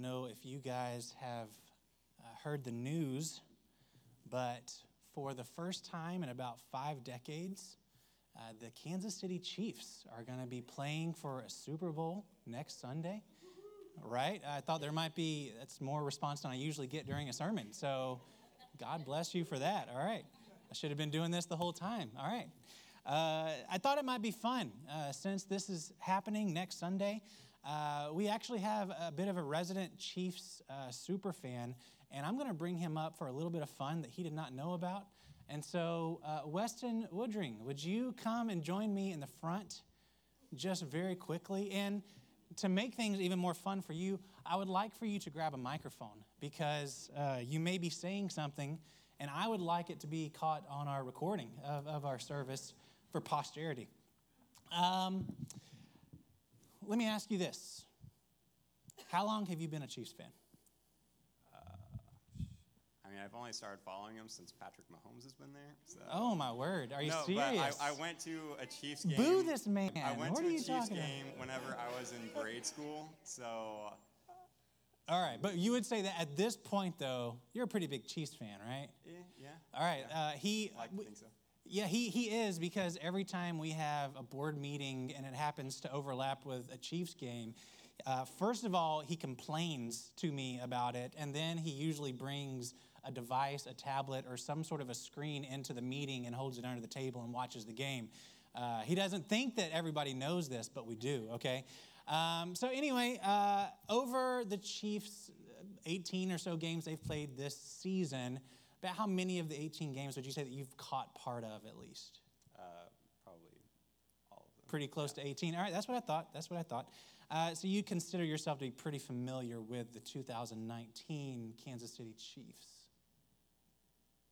know if you guys have uh, heard the news, but for the first time in about five decades, uh, the Kansas City Chiefs are going to be playing for a Super Bowl next Sunday. Right? I thought there might be, that's more response than I usually get during a sermon. So God bless you for that. All right. I should have been doing this the whole time. All right. Uh, I thought it might be fun uh, since this is happening next Sunday. Uh, we actually have a bit of a resident Chiefs uh, super fan, and I'm going to bring him up for a little bit of fun that he did not know about. And so, uh, Weston Woodring, would you come and join me in the front just very quickly? And to make things even more fun for you, I would like for you to grab a microphone because uh, you may be saying something, and I would like it to be caught on our recording of, of our service for posterity. Um, let me ask you this How long have you been a Chiefs fan? I mean, I've only started following him since Patrick Mahomes has been there. So. Oh my word! Are you no, serious? but I, I went to a Chiefs game. Boo this man! I went what to a Chiefs game whenever I was in grade school. So? All right, but you would say that at this point, though, you're a pretty big Chiefs fan, right? yeah, yeah. All right. Uh, he. I like to think so. Yeah, he, he is because every time we have a board meeting and it happens to overlap with a Chiefs game, uh, first of all, he complains to me about it, and then he usually brings a device, a tablet, or some sort of a screen into the meeting and holds it under the table and watches the game. Uh, he doesn't think that everybody knows this, but we do, okay? Um, so, anyway, uh, over the Chiefs' 18 or so games they've played this season, about how many of the 18 games would you say that you've caught part of at least? Uh, probably all of them. Pretty close to 18. All right, that's what I thought. That's what I thought. Uh, so you consider yourself to be pretty familiar with the 2019 Kansas City Chiefs.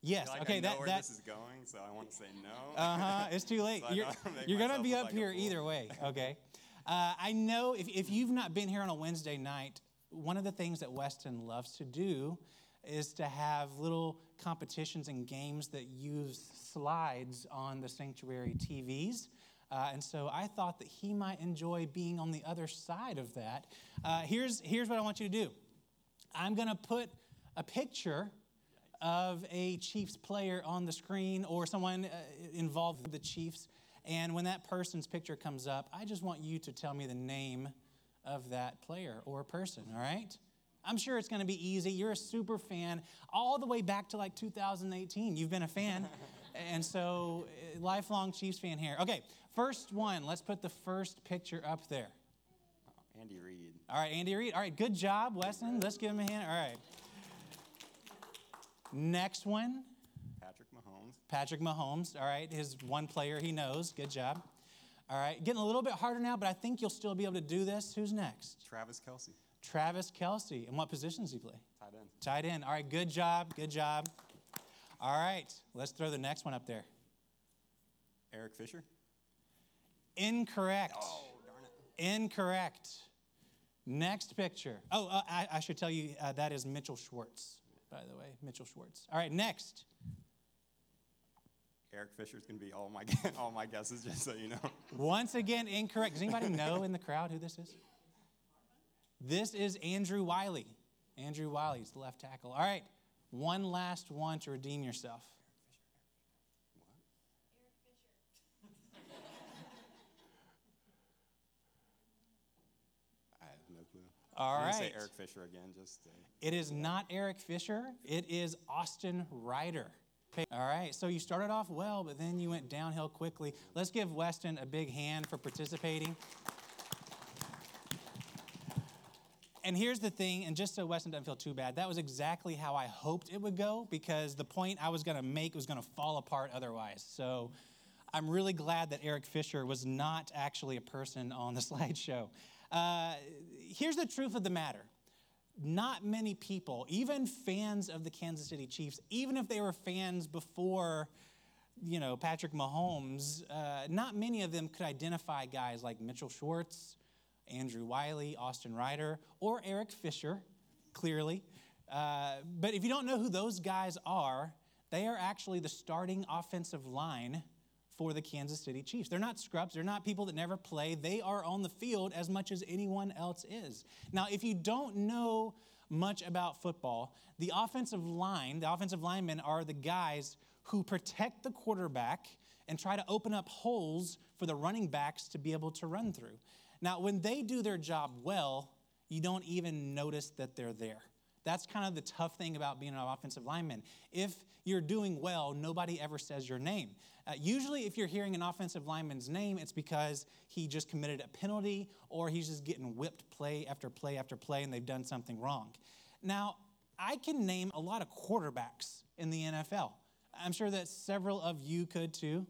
Yes. I like okay. I know that where that. this is going, so I want to say no. Uh huh. It's too late. So you're you're gonna be up like here either way. Okay. Uh, I know if if you've not been here on a Wednesday night, one of the things that Weston loves to do is to have little competitions and games that use slides on the sanctuary TVs. Uh, and so I thought that he might enjoy being on the other side of that. Uh, here's, here's what I want you to do I'm going to put a picture of a Chiefs player on the screen or someone uh, involved with the Chiefs. And when that person's picture comes up, I just want you to tell me the name of that player or person, all right? I'm sure it's going to be easy. You're a super fan all the way back to like 2018. You've been a fan. and so, uh, lifelong Chiefs fan here. Okay, first one. Let's put the first picture up there. Andy Reid. All right, Andy Reid. All right, good job, Weston. Let's give him a hand. All right. Next one, Patrick Mahomes. Patrick Mahomes. All right, his one player he knows. Good job. All right, getting a little bit harder now, but I think you'll still be able to do this. Who's next? Travis Kelce. Travis Kelce. And what position does he play? Tight end. Tight end. All right, good job. Good job. All right, let's throw the next one up there. Eric Fisher. Incorrect. Oh, darn it. Incorrect. Next picture. Oh, uh, I, I should tell you uh, that is Mitchell Schwartz, by the way. Mitchell Schwartz. All right, next. Eric Fisher's going to be all my all my guesses, just so you know. Once again, incorrect. Does anybody know in the crowd who this is? This is Andrew Wylie. Andrew Wylie is the left tackle. All right, one last one to redeem yourself. I have no clue. All right. say Eric Fisher again, just. To, It is not Eric Fisher, it is Austin Reiter. All right, so you started off well, but then you went downhill quickly. Let's give Weston a big hand for participating. And here's the thing, and just so Weston doesn't feel too bad, that was exactly how I hoped it would go because the point I was going to make was going to fall apart otherwise. So I'm really glad that Eric Fisher was not actually a person on the slideshow. Uh, here's the truth of the matter not many people, even fans of the Kansas City Chiefs, even if they were fans before, you know, Patrick Mahomes, uh, not many of them could identify guys like Mitchell Schwartz, Andrew Wylie, Austin Reiter, or Eric Fisher, clearly. Uh, but if you don't know who those guys are, they are actually the starting offensive line for the Kansas City Chiefs. They're not scrubs, they're not people that never play. They are on the field as much as anyone else is. Now, if you don't know much about football, the offensive line, the offensive linemen are the guys who protect the quarterback and try to open up holes for the running backs to be able to run through. Now, when they do their job well, you don't even notice that they're there. That's kind of the tough thing about being an offensive lineman. If you're doing well, nobody ever says your name. Uh, usually, if you're hearing an offensive lineman's name, it's because he just committed a penalty or he's just getting whipped play after play after play and they've done something wrong. Now, I can name a lot of quarterbacks in the NFL. I'm sure that several of you could too.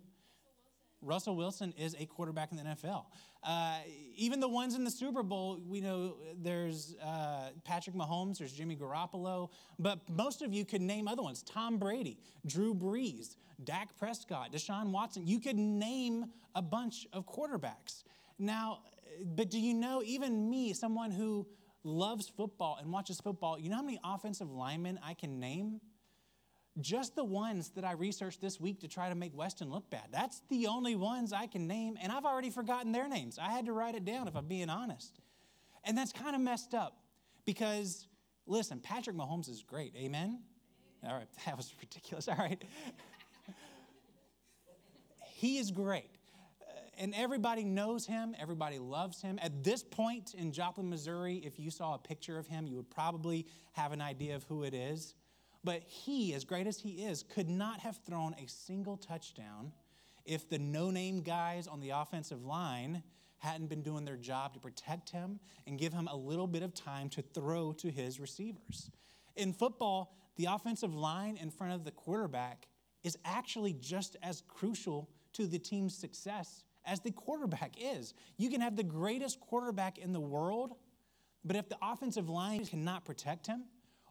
Russell Wilson is a quarterback in the NFL. Uh, even the ones in the Super Bowl, we know there's uh, Patrick Mahomes, there's Jimmy Garoppolo, but most of you could name other ones Tom Brady, Drew Brees, Dak Prescott, Deshaun Watson. You could name a bunch of quarterbacks. Now, but do you know, even me, someone who loves football and watches football, you know how many offensive linemen I can name? Just the ones that I researched this week to try to make Weston look bad. That's the only ones I can name, and I've already forgotten their names. I had to write it down if I'm being honest. And that's kind of messed up because, listen, Patrick Mahomes is great. Amen? All right, that was ridiculous. All right. he is great. Uh, and everybody knows him, everybody loves him. At this point in Joplin, Missouri, if you saw a picture of him, you would probably have an idea of who it is. But he, as great as he is, could not have thrown a single touchdown if the no name guys on the offensive line hadn't been doing their job to protect him and give him a little bit of time to throw to his receivers. In football, the offensive line in front of the quarterback is actually just as crucial to the team's success as the quarterback is. You can have the greatest quarterback in the world, but if the offensive line cannot protect him,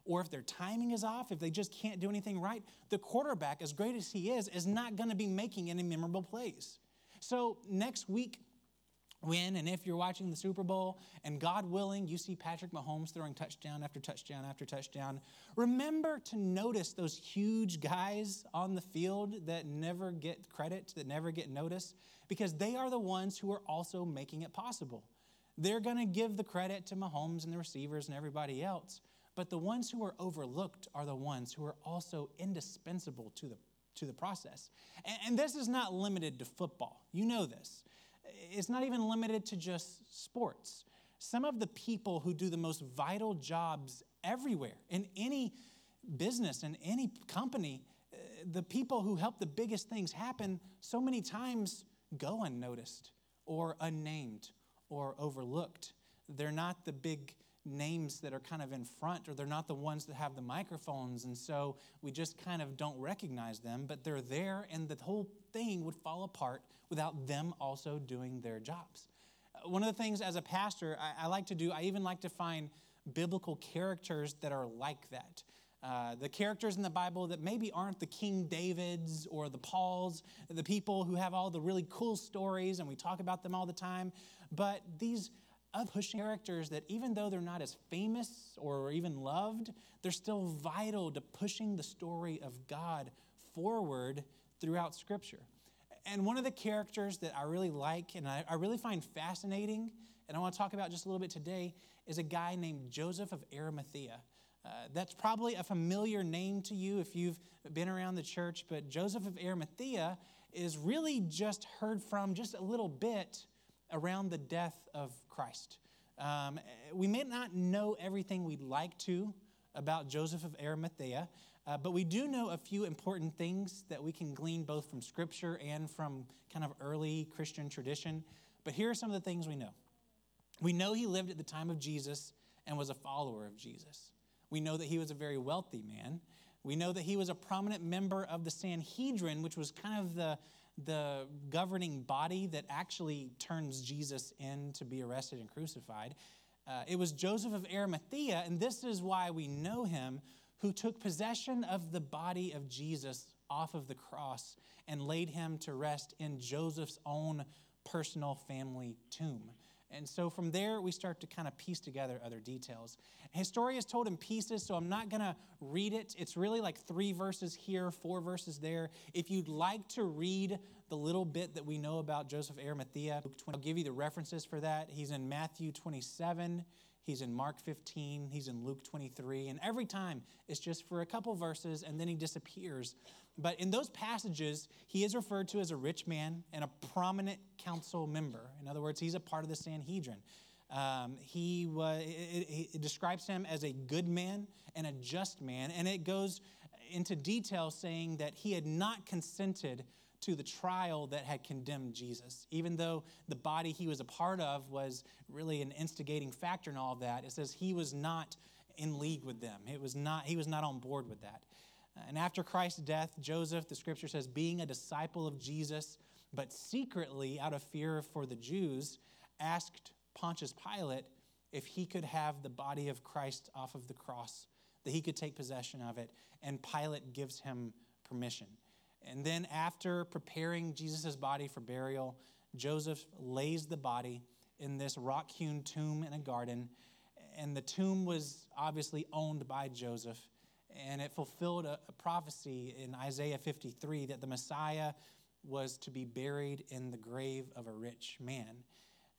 or if their timing is off, if they just can't do anything right, the quarterback, as great as he is, is not going to be making any memorable plays. So next week, when and if you're watching the Super Bowl and God willing, you see Patrick Mahomes throwing touchdown after touchdown after touchdown, remember to notice those huge guys on the field that never get credit, that never get noticed, because they are the ones who are also making it possible. They're going to give the credit to Mahomes and the receivers and everybody else. But the ones who are overlooked are the ones who are also indispensable to the, to the process. And, and this is not limited to football. You know this. It's not even limited to just sports. Some of the people who do the most vital jobs everywhere, in any business, in any company, uh, the people who help the biggest things happen so many times go unnoticed or unnamed or overlooked. They're not the big names that are kind of in front, or they're not the ones that have the microphones. And so we just kind of don't recognize them, but they're there, and the whole thing would fall apart without them also doing their jobs. Uh, one of the things as a pastor I, I like to do, I even like to find biblical characters that are like that. Uh, the characters in the Bible that maybe aren't the King Davids or the Pauls, the people who have all the really cool stories and we talk about them all the time, but these of pushing characters that even though they're not as famous or even loved, they're still vital to pushing the story of God forward throughout Scripture. And one of the characters that I really like and I, I really find fascinating, and I want to talk about just a little bit today, is a guy named Joseph of Arimathea. Uh, that's probably a familiar name to you if you've been around the church, but Joseph of Arimathea is really just heard from just a little bit around the death of Christ. Um, we may not know everything we'd like to about Joseph of Arimathea, uh, but we do know a few important things that we can glean both from Scripture and from kind of early Christian tradition. But here are some of the things we know. We know he lived at the time of Jesus and was a follower of Jesus. We know that he was a very wealthy man. We know that he was a prominent member of the Sanhedrin, which was kind of the, the governing body that actually turns Jesus in to be arrested and crucified. Uh, it was Joseph of Arimathea, and this is why we know him, who took possession of the body of Jesus off of the cross and laid him to rest in Joseph's own personal family tomb. And so from there, we start to kind of piece together other details. His story is told in pieces, so I'm not going to read it. It's really like three verses here, four verses there. If you'd like to read the little bit that we know about Joseph Arimathea, I'll give you the references for that. He's in Matthew 27. He's in Mark 15, he's in Luke 23, and every time it's just for a couple verses and then he disappears. But in those passages, he is referred to as a rich man and a prominent council member. In other words, he's a part of the Sanhedrin. Um, he was, it, it describes him as a good man and a just man, and it goes into detail saying that he had not consented to the trial that had condemned Jesus. Even though the body he was a part of was really an instigating factor in all of that, it says he was not in league with them. It was not, he was not on board with that. And after Christ's death, Joseph, the scripture says, being a disciple of Jesus, but secretly out of fear for the Jews, asked Pontius Pilate if he could have the body of Christ off of the cross, that he could take possession of it. And Pilate gives him permission. And then, after preparing Jesus' body for burial, Joseph lays the body in this rock hewn tomb in a garden. And the tomb was obviously owned by Joseph. And it fulfilled a, a prophecy in Isaiah 53 that the Messiah was to be buried in the grave of a rich man.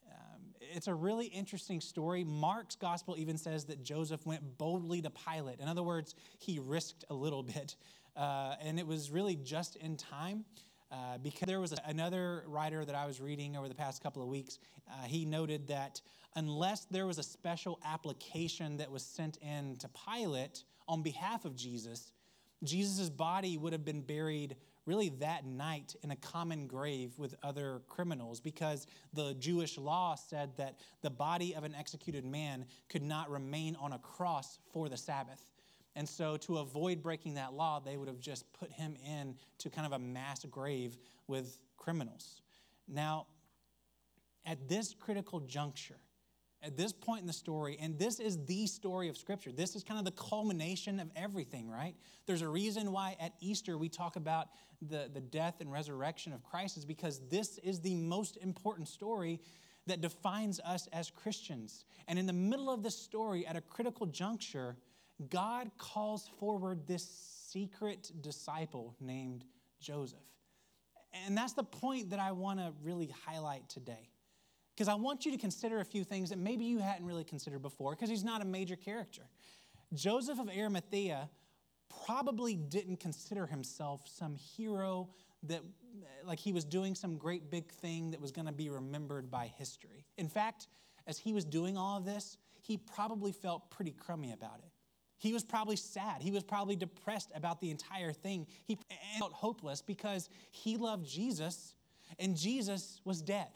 Um, it's a really interesting story. Mark's gospel even says that Joseph went boldly to Pilate. In other words, he risked a little bit. Uh, and it was really just in time. Uh, because there was a, another writer that I was reading over the past couple of weeks, uh, he noted that unless there was a special application that was sent in to Pilate on behalf of Jesus, Jesus' body would have been buried really that night in a common grave with other criminals because the Jewish law said that the body of an executed man could not remain on a cross for the Sabbath. And so, to avoid breaking that law, they would have just put him in to kind of a mass grave with criminals. Now, at this critical juncture, at this point in the story, and this is the story of Scripture. This is kind of the culmination of everything, right? There's a reason why at Easter we talk about the, the death and resurrection of Christ, is because this is the most important story that defines us as Christians. And in the middle of this story, at a critical juncture, God calls forward this secret disciple named Joseph. And that's the point that I want to really highlight today. Because I want you to consider a few things that maybe you hadn't really considered before, because he's not a major character. Joseph of Arimathea probably didn't consider himself some hero that, like, he was doing some great big thing that was going to be remembered by history. In fact, as he was doing all of this, he probably felt pretty crummy about it. He was probably sad. He was probably depressed about the entire thing. He felt hopeless because he loved Jesus and Jesus was dead.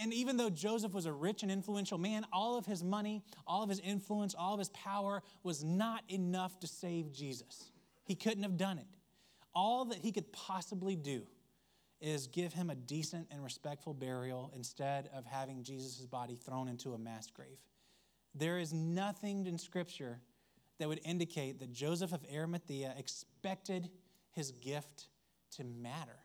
And even though Joseph was a rich and influential man, all of his money, all of his influence, all of his power was not enough to save Jesus. He couldn't have done it. All that he could possibly do is give him a decent and respectful burial instead of having Jesus' body thrown into a mass grave. There is nothing in Scripture that would indicate that Joseph of Arimathea expected his gift to matter.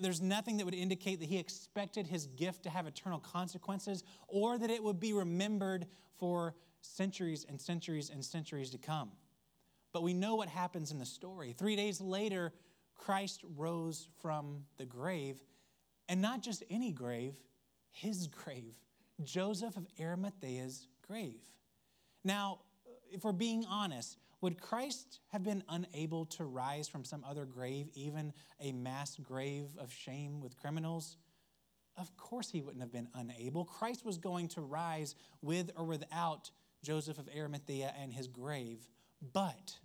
There's nothing that would indicate that he expected his gift to have eternal consequences or that it would be remembered for centuries and centuries and centuries to come. But we know what happens in the story. Three days later, Christ rose from the grave, and not just any grave, his grave, Joseph of Arimathea's grave. Now, if we're being honest, would Christ have been unable to rise from some other grave, even a mass grave of shame with criminals? Of course, he wouldn't have been unable. Christ was going to rise with or without Joseph of Arimathea and his grave. But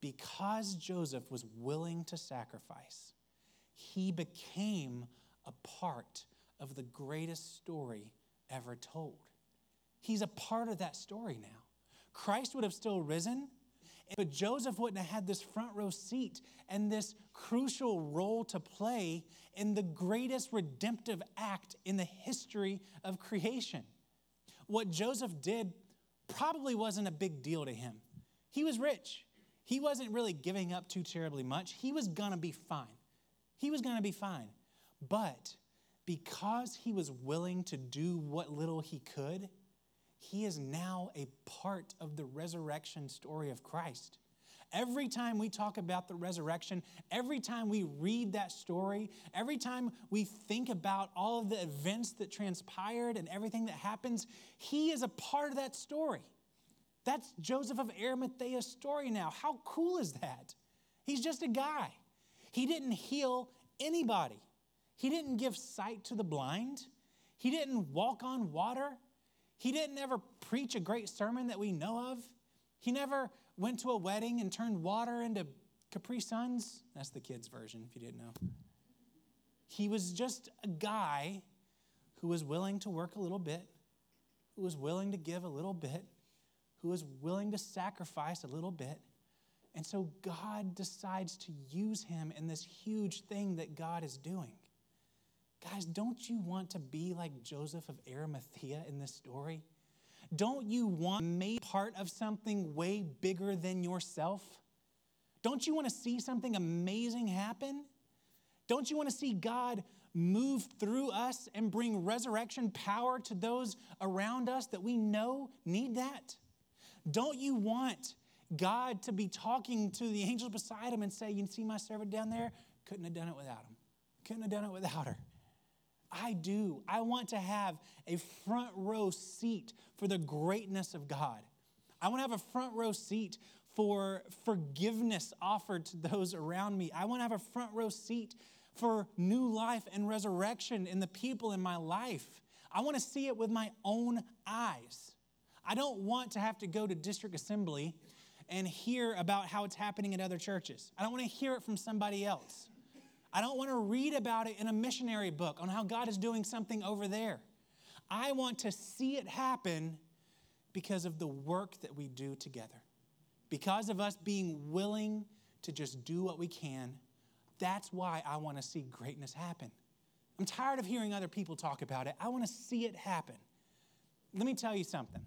because Joseph was willing to sacrifice, he became a part of the greatest story ever told. He's a part of that story now. Christ would have still risen, but Joseph wouldn't have had this front row seat and this crucial role to play in the greatest redemptive act in the history of creation. What Joseph did probably wasn't a big deal to him. He was rich. He wasn't really giving up too terribly much. He was going to be fine. He was going to be fine. But because he was willing to do what little he could, he is now a part of the resurrection story of Christ. Every time we talk about the resurrection, every time we read that story, every time we think about all of the events that transpired and everything that happens, he is a part of that story. That's Joseph of Arimathea's story now. How cool is that? He's just a guy. He didn't heal anybody, he didn't give sight to the blind, he didn't walk on water, he didn't ever preach a great sermon that we know of. He never went to a wedding and turned water into Capri Suns. That's the kids' version, if you didn't know. He was just a guy who was willing to work a little bit, who was willing to give a little bit, who was willing to sacrifice a little bit. And so God decides to use him in this huge thing that God is doing. Guys, don't you want to be like Joseph of Arimathea in this story? Don't you want to be part of something way bigger than yourself? Don't you want to see something amazing happen? Don't you want to see God move through us and bring resurrection power to those around us that we know need that? Don't you want God to be talking to the angels beside him and say, You see my servant down there? Couldn't have done it without him. Couldn't have done it without her. I do. I want to have a front row seat for the greatness of God. I want to have a front row seat for forgiveness offered to those around me. I want to have a front row seat for new life and resurrection in the people in my life. I want to see it with my own eyes. I don't want to have to go to district assembly and hear about how it's happening in other churches. I don't want to hear it from somebody else. I don't want to read about it in a missionary book on how God is doing something over there. I want to see it happen because of the work that we do together. Because of us being willing to just do what we can. That's why I want to see greatness happen. I'm tired of hearing other people talk about it. I want to see it happen. Let me tell you something.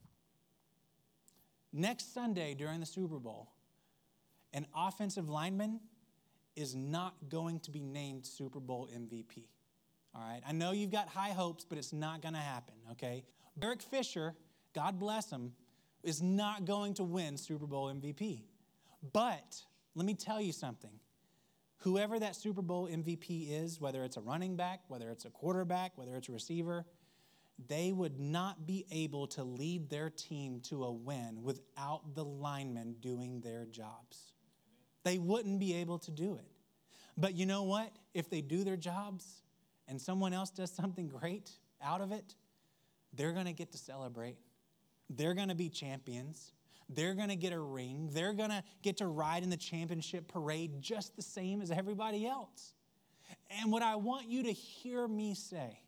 Next Sunday during the Super Bowl, an offensive lineman is not going to be named Super Bowl MVP. All right? I know you've got high hopes, but it's not going to happen, okay? Eric Fisher, God bless him, is not going to win Super Bowl MVP. But let me tell you something. Whoever that Super Bowl MVP is, whether it's a running back, whether it's a quarterback, whether it's a receiver, they would not be able to lead their team to a win without the linemen doing their jobs. They wouldn't be able to do it. But you know what? If they do their jobs and someone else does something great out of it, they're going to get to celebrate. They're going to be champions. They're going to get a ring. They're going to get to ride in the championship parade just the same as everybody else. And what I want you to hear me say,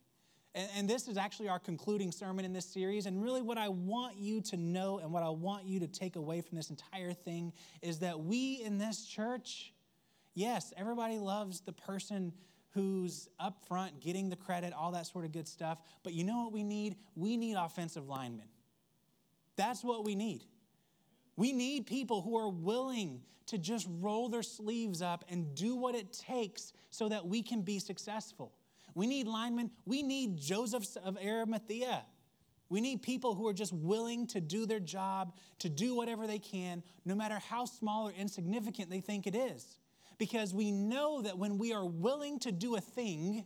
and, and, this is actually our concluding sermon in this series, and really what I want you to know and what I want you to take away from this entire thing is that we in this church, yes, everybody loves the person who's up front getting the credit, all that sort of good stuff. But you know what we need? We need offensive linemen. That's what we need. We need people who are willing to just roll their sleeves up and do what it takes so that we can be successful. We need linemen. We need Josephs of Arimathea. We need people who are just willing to do their job, to do whatever they can, no matter how small or insignificant they think it is because we know that when we are willing to do a thing,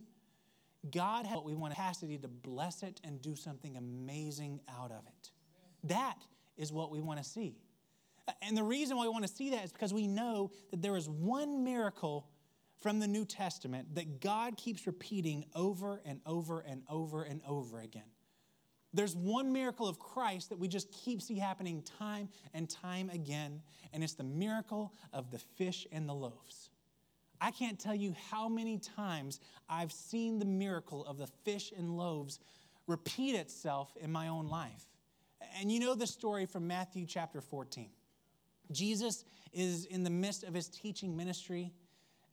God has what we want capacity to bless it and do something amazing out of it. That is what we want to see. And the reason why we want to see that is because we know that there is one miracle from the New Testament that God keeps repeating over and over and over and over again. There's one miracle of Christ that we just keep see happening time and time again, and it's the miracle of the fish and the loaves. I can't tell you how many times I've seen the miracle of the fish and loaves repeat itself in my own life. And you know the story from Matthew chapter 14. Jesus is in the midst of his teaching ministry,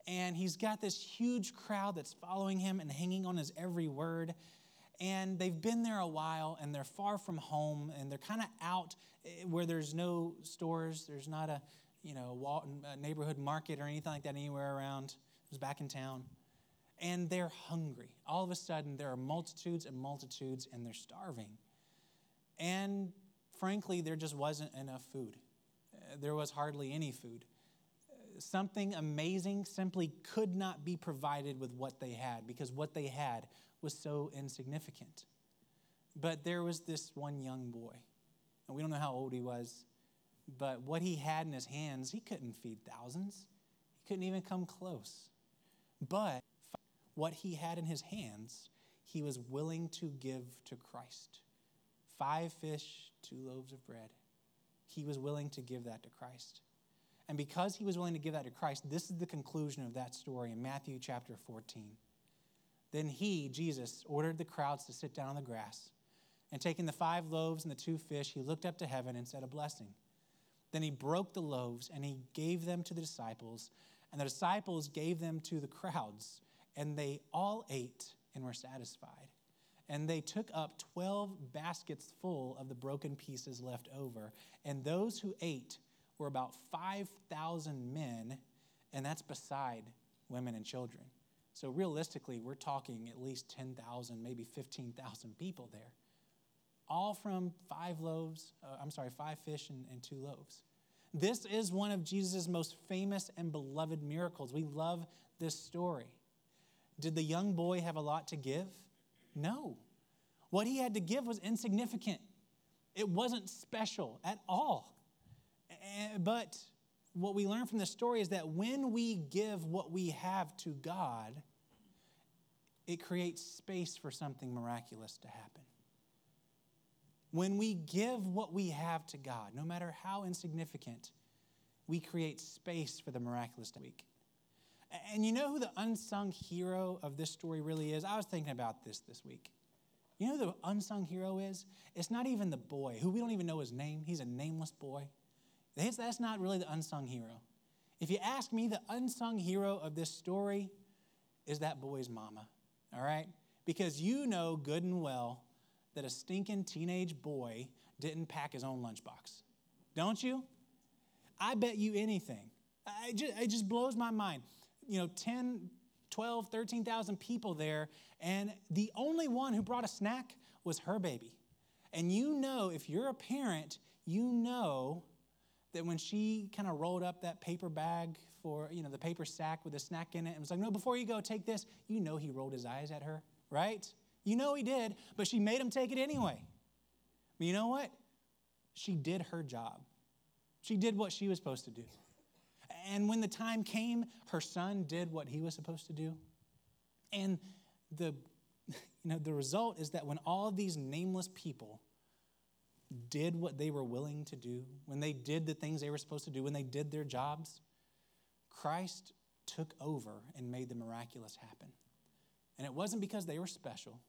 and he's got this huge crowd that's following him and hanging on his every word and they've been there a while and they're far from home and they're kind of out eh, where there's no stores there's not a you know a neighborhood market or anything like that anywhere around it was back in town and they're hungry. All of a sudden, there are multitudes and multitudes, and they're starving. And frankly, there just wasn't enough food. Uh, there was hardly any food. Something amazing simply could not be provided with what they had because what they had was so insignificant. But there was this one young boy, and we don't know how old he was, but what he had in his hands, he couldn't feed thousands. He couldn't even come close. But what he had in his hands, he was willing to give to Christ. Five fish, two loaves of bread. He was willing to give that to Christ. And because he was willing to give that to Christ, this is the conclusion of that story in Matthew chapter 14. Then he, Jesus, ordered the crowds to sit down on the grass. And taking the five loaves and the two fish, he looked up to heaven and said a blessing. Then he broke the loaves and he gave them to the disciples, and the disciples gave them to the crowds, and they all ate and were satisfied. And they took up 12 baskets full of the broken pieces left over. And those who ate were about 5,000 men, and that's beside women and children. So realistically, we're talking at least 10,000, maybe 15,000 people there. All from five loaves, uh, I'm sorry, five fish and, and two loaves. This is one of Jesus' most famous and beloved miracles. We love this story. Did the young boy have a lot to give? No. What he had to give was insignificant, it wasn't special at all. Eh, but what we learn from this story is that when we give what we have to God, it creates space for something miraculous to happen. When we give what we have to God, no matter how insignificant, we create space for the miraculous to week. And you know who the unsung hero of this story really is? I was thinking about this this week. You know who the unsung hero is? It's not even the boy, who we don't even know his name. He's a nameless boy. That's not really the unsung hero. If you ask me, the unsung hero of this story is that boy's mama, all right? Because you know good and well that a stinking teenage boy didn't pack his own lunchbox. Don't you? I bet you anything. Just, it just blows my mind. You know, 10, 12, 13,000 people there, and the only one who brought a snack was her baby. And you know, if you're a parent, you know that when she kind of rolled up that paper bag for, you know, the paper sack with a snack in it and was like, no, before you go, take this, you know he rolled his eyes at her, right? You know he did, but she made him take it anyway. But you know what? She did her job. She did what she was supposed to do. And when the time came, her son did what he was supposed to do. And the, you know, the result is that when all these nameless people did what they were willing to do, when they did the things they were supposed to do, when they did their jobs, Christ took over and made the miraculous happen. And it wasn't because they were special,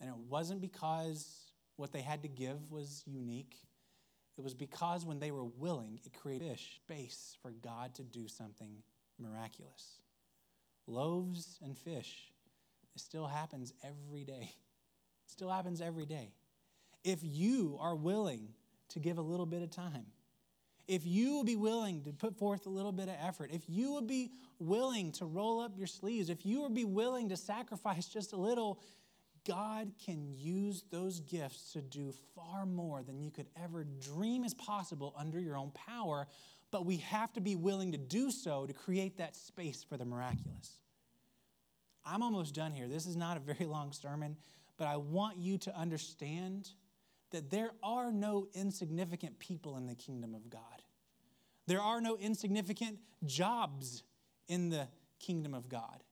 and it wasn't because what they had to give was unique. It was because when they were willing, it created space for God to do something miraculous. Loaves and fish, it still happens every day. It still happens every day. If you are willing to give a little bit of time, if you will be willing to put forth a little bit of effort, if you will be willing to roll up your sleeves, if you will be willing to sacrifice just a little, God can use those gifts to do far more than you could ever dream is possible under your own power, but we have to be willing to do so to create that space for the miraculous. I'm almost done here. This is not a very long sermon, but I want you to understand that there are no insignificant people in the kingdom of God. There are no insignificant jobs in the kingdom of God.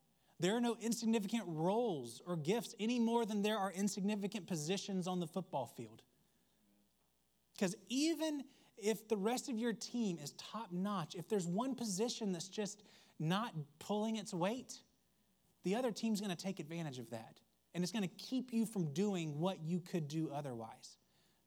There are no insignificant roles or gifts any more than there are insignificant positions on the football field. Because even if the rest of your team is top notch, if there's one position that's just not pulling its weight, the other team's going to take advantage of that. And it's going to keep you from doing what you could do otherwise.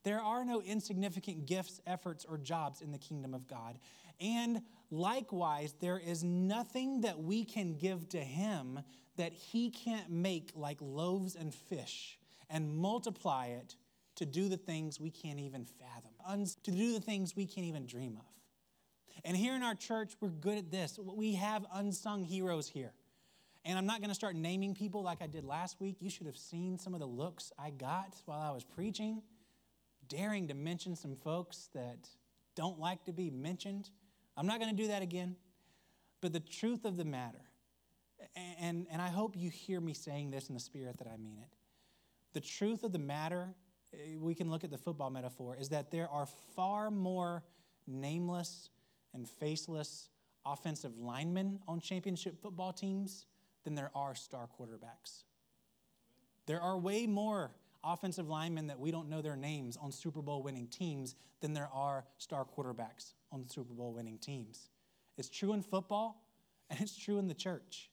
There are no insignificant gifts, efforts, or jobs in the kingdom of God. And likewise, there is nothing that we can give to Him that He can't make like loaves and fish and multiply it to do the things we can't even fathom, to do the things we can't even dream of. And here in our church, we're good at this. We have unsung heroes here. And I'm not going to start naming people like I did last week. You should have seen some of the looks I got while I was preaching, daring to mention some folks that don't like to be mentioned. I'm not going to do that again. But the truth of the matter, and, and I hope you hear me saying this in the spirit that I mean it. The truth of the matter, eh, we can look at the football metaphor, is that there are far more nameless and faceless offensive linemen on championship football teams than there are star quarterbacks. There are way more offensive linemen that we don't know their names on Super Bowl winning teams than there are star quarterbacks on Super Bowl winning teams. It's true in football and it's true in the church.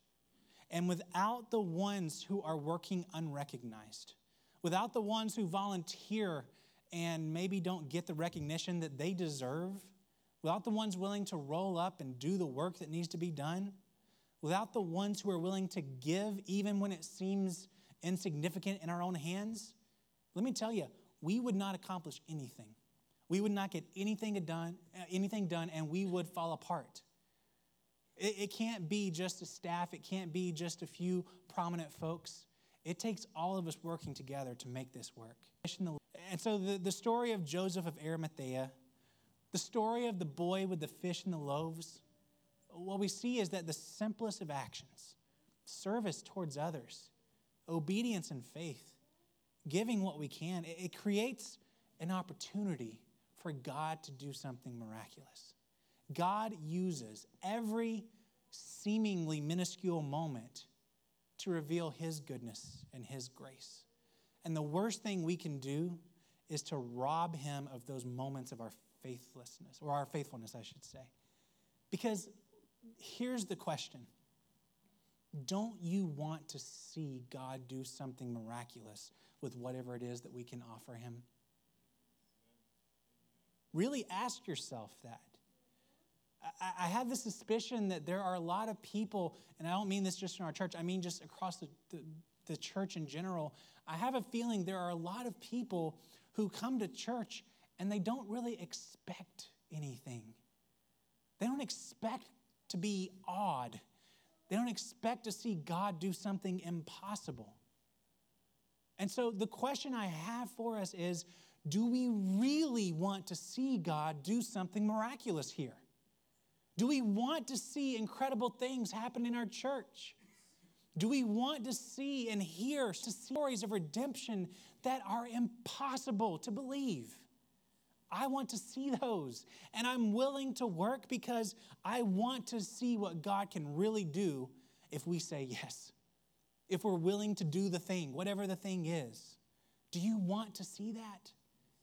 And without the ones who are working unrecognized, without the ones who volunteer and maybe don't get the recognition that they deserve, without the ones willing to roll up and do the work that needs to be done, without the ones who are willing to give even when it seems insignificant in our own hands, let me tell you, we would not accomplish anything. We would not get anything done, uh, anything done, and we would fall apart. It, it can't be just a staff, it can't be just a few prominent folks. It takes all of us working together to make this work. And so the, the story of Joseph of Arimathea, the story of the boy with the fish and the loaves, what we see is that the simplest of actions, service towards others, obedience and faith, giving what we can, it, it creates an opportunity for God to do something miraculous. God uses every seemingly minuscule moment to reveal His goodness and His grace. And the worst thing we can do is to rob Him of those moments of our faithlessness, or our faithfulness, I should say. Because here's the question Don't you want to see God do something miraculous with whatever it is that we can offer Him? Really ask yourself that. I, have the suspicion that there are a lot of people, and I don't mean this just in our church, I mean just across the, the, the church in general. I have a feeling there are a lot of people who come to church and they don't really expect anything. They don't expect to be awed. They don't expect to see God do something impossible. And so the question I have for us is do we really want to see God do something miraculous here? Do we want to see incredible things happen in our church? Do we want to see and hear stories of redemption that are impossible to believe? I want to see those. And I'm willing to work because I want to see what God can really do if we say yes. If we're willing to do the thing, whatever the thing is. Do you want to see that?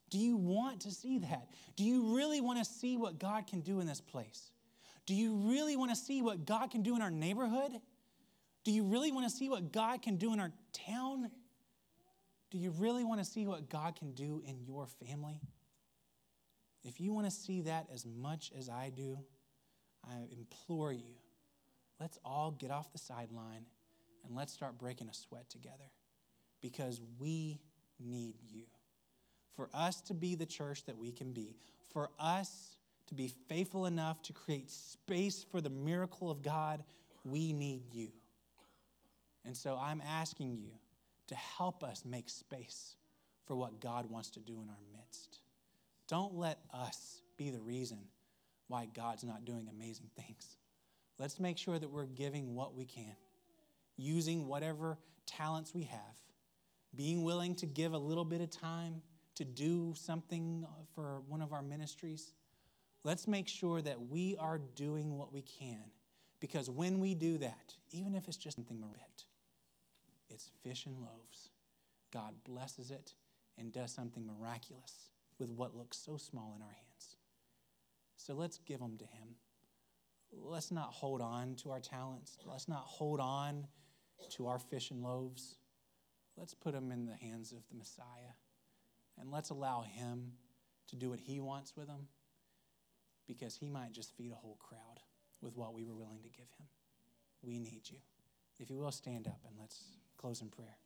Do you want to see that? Do you really want to see what God can do in this place? Do you really want to see what God can do in our neighborhood? Do you really want to see what God can do in our town? Do you really want to see what God can do in your family? If you want to see that as much as I do, I implore you, let's all get off the sideline and let's start breaking a sweat together because we need you. For us to be the church that we can be, for us to be faithful enough to create space for the miracle of God, we need you. And so I'm asking you to help us make space for what God wants to do in our midst. Don't let us be the reason why God's not doing amazing things. Let's make sure that we're giving what we can, using whatever talents we have, being willing to give a little bit of time to do something for one of our ministries Let's make sure that we are doing what we can. Because when we do that, even if it's just something a bit, it's fish and loaves. God blesses it and does something miraculous with what looks so small in our hands. So let's give them to Him. Let's not hold on to our talents. Let's not hold on to our fish and loaves. Let's put them in the hands of the Messiah. And let's allow Him to do what He wants with them because he might just feed a whole crowd with what we were willing to give him. We need you. If you will, stand up and let's close in prayer.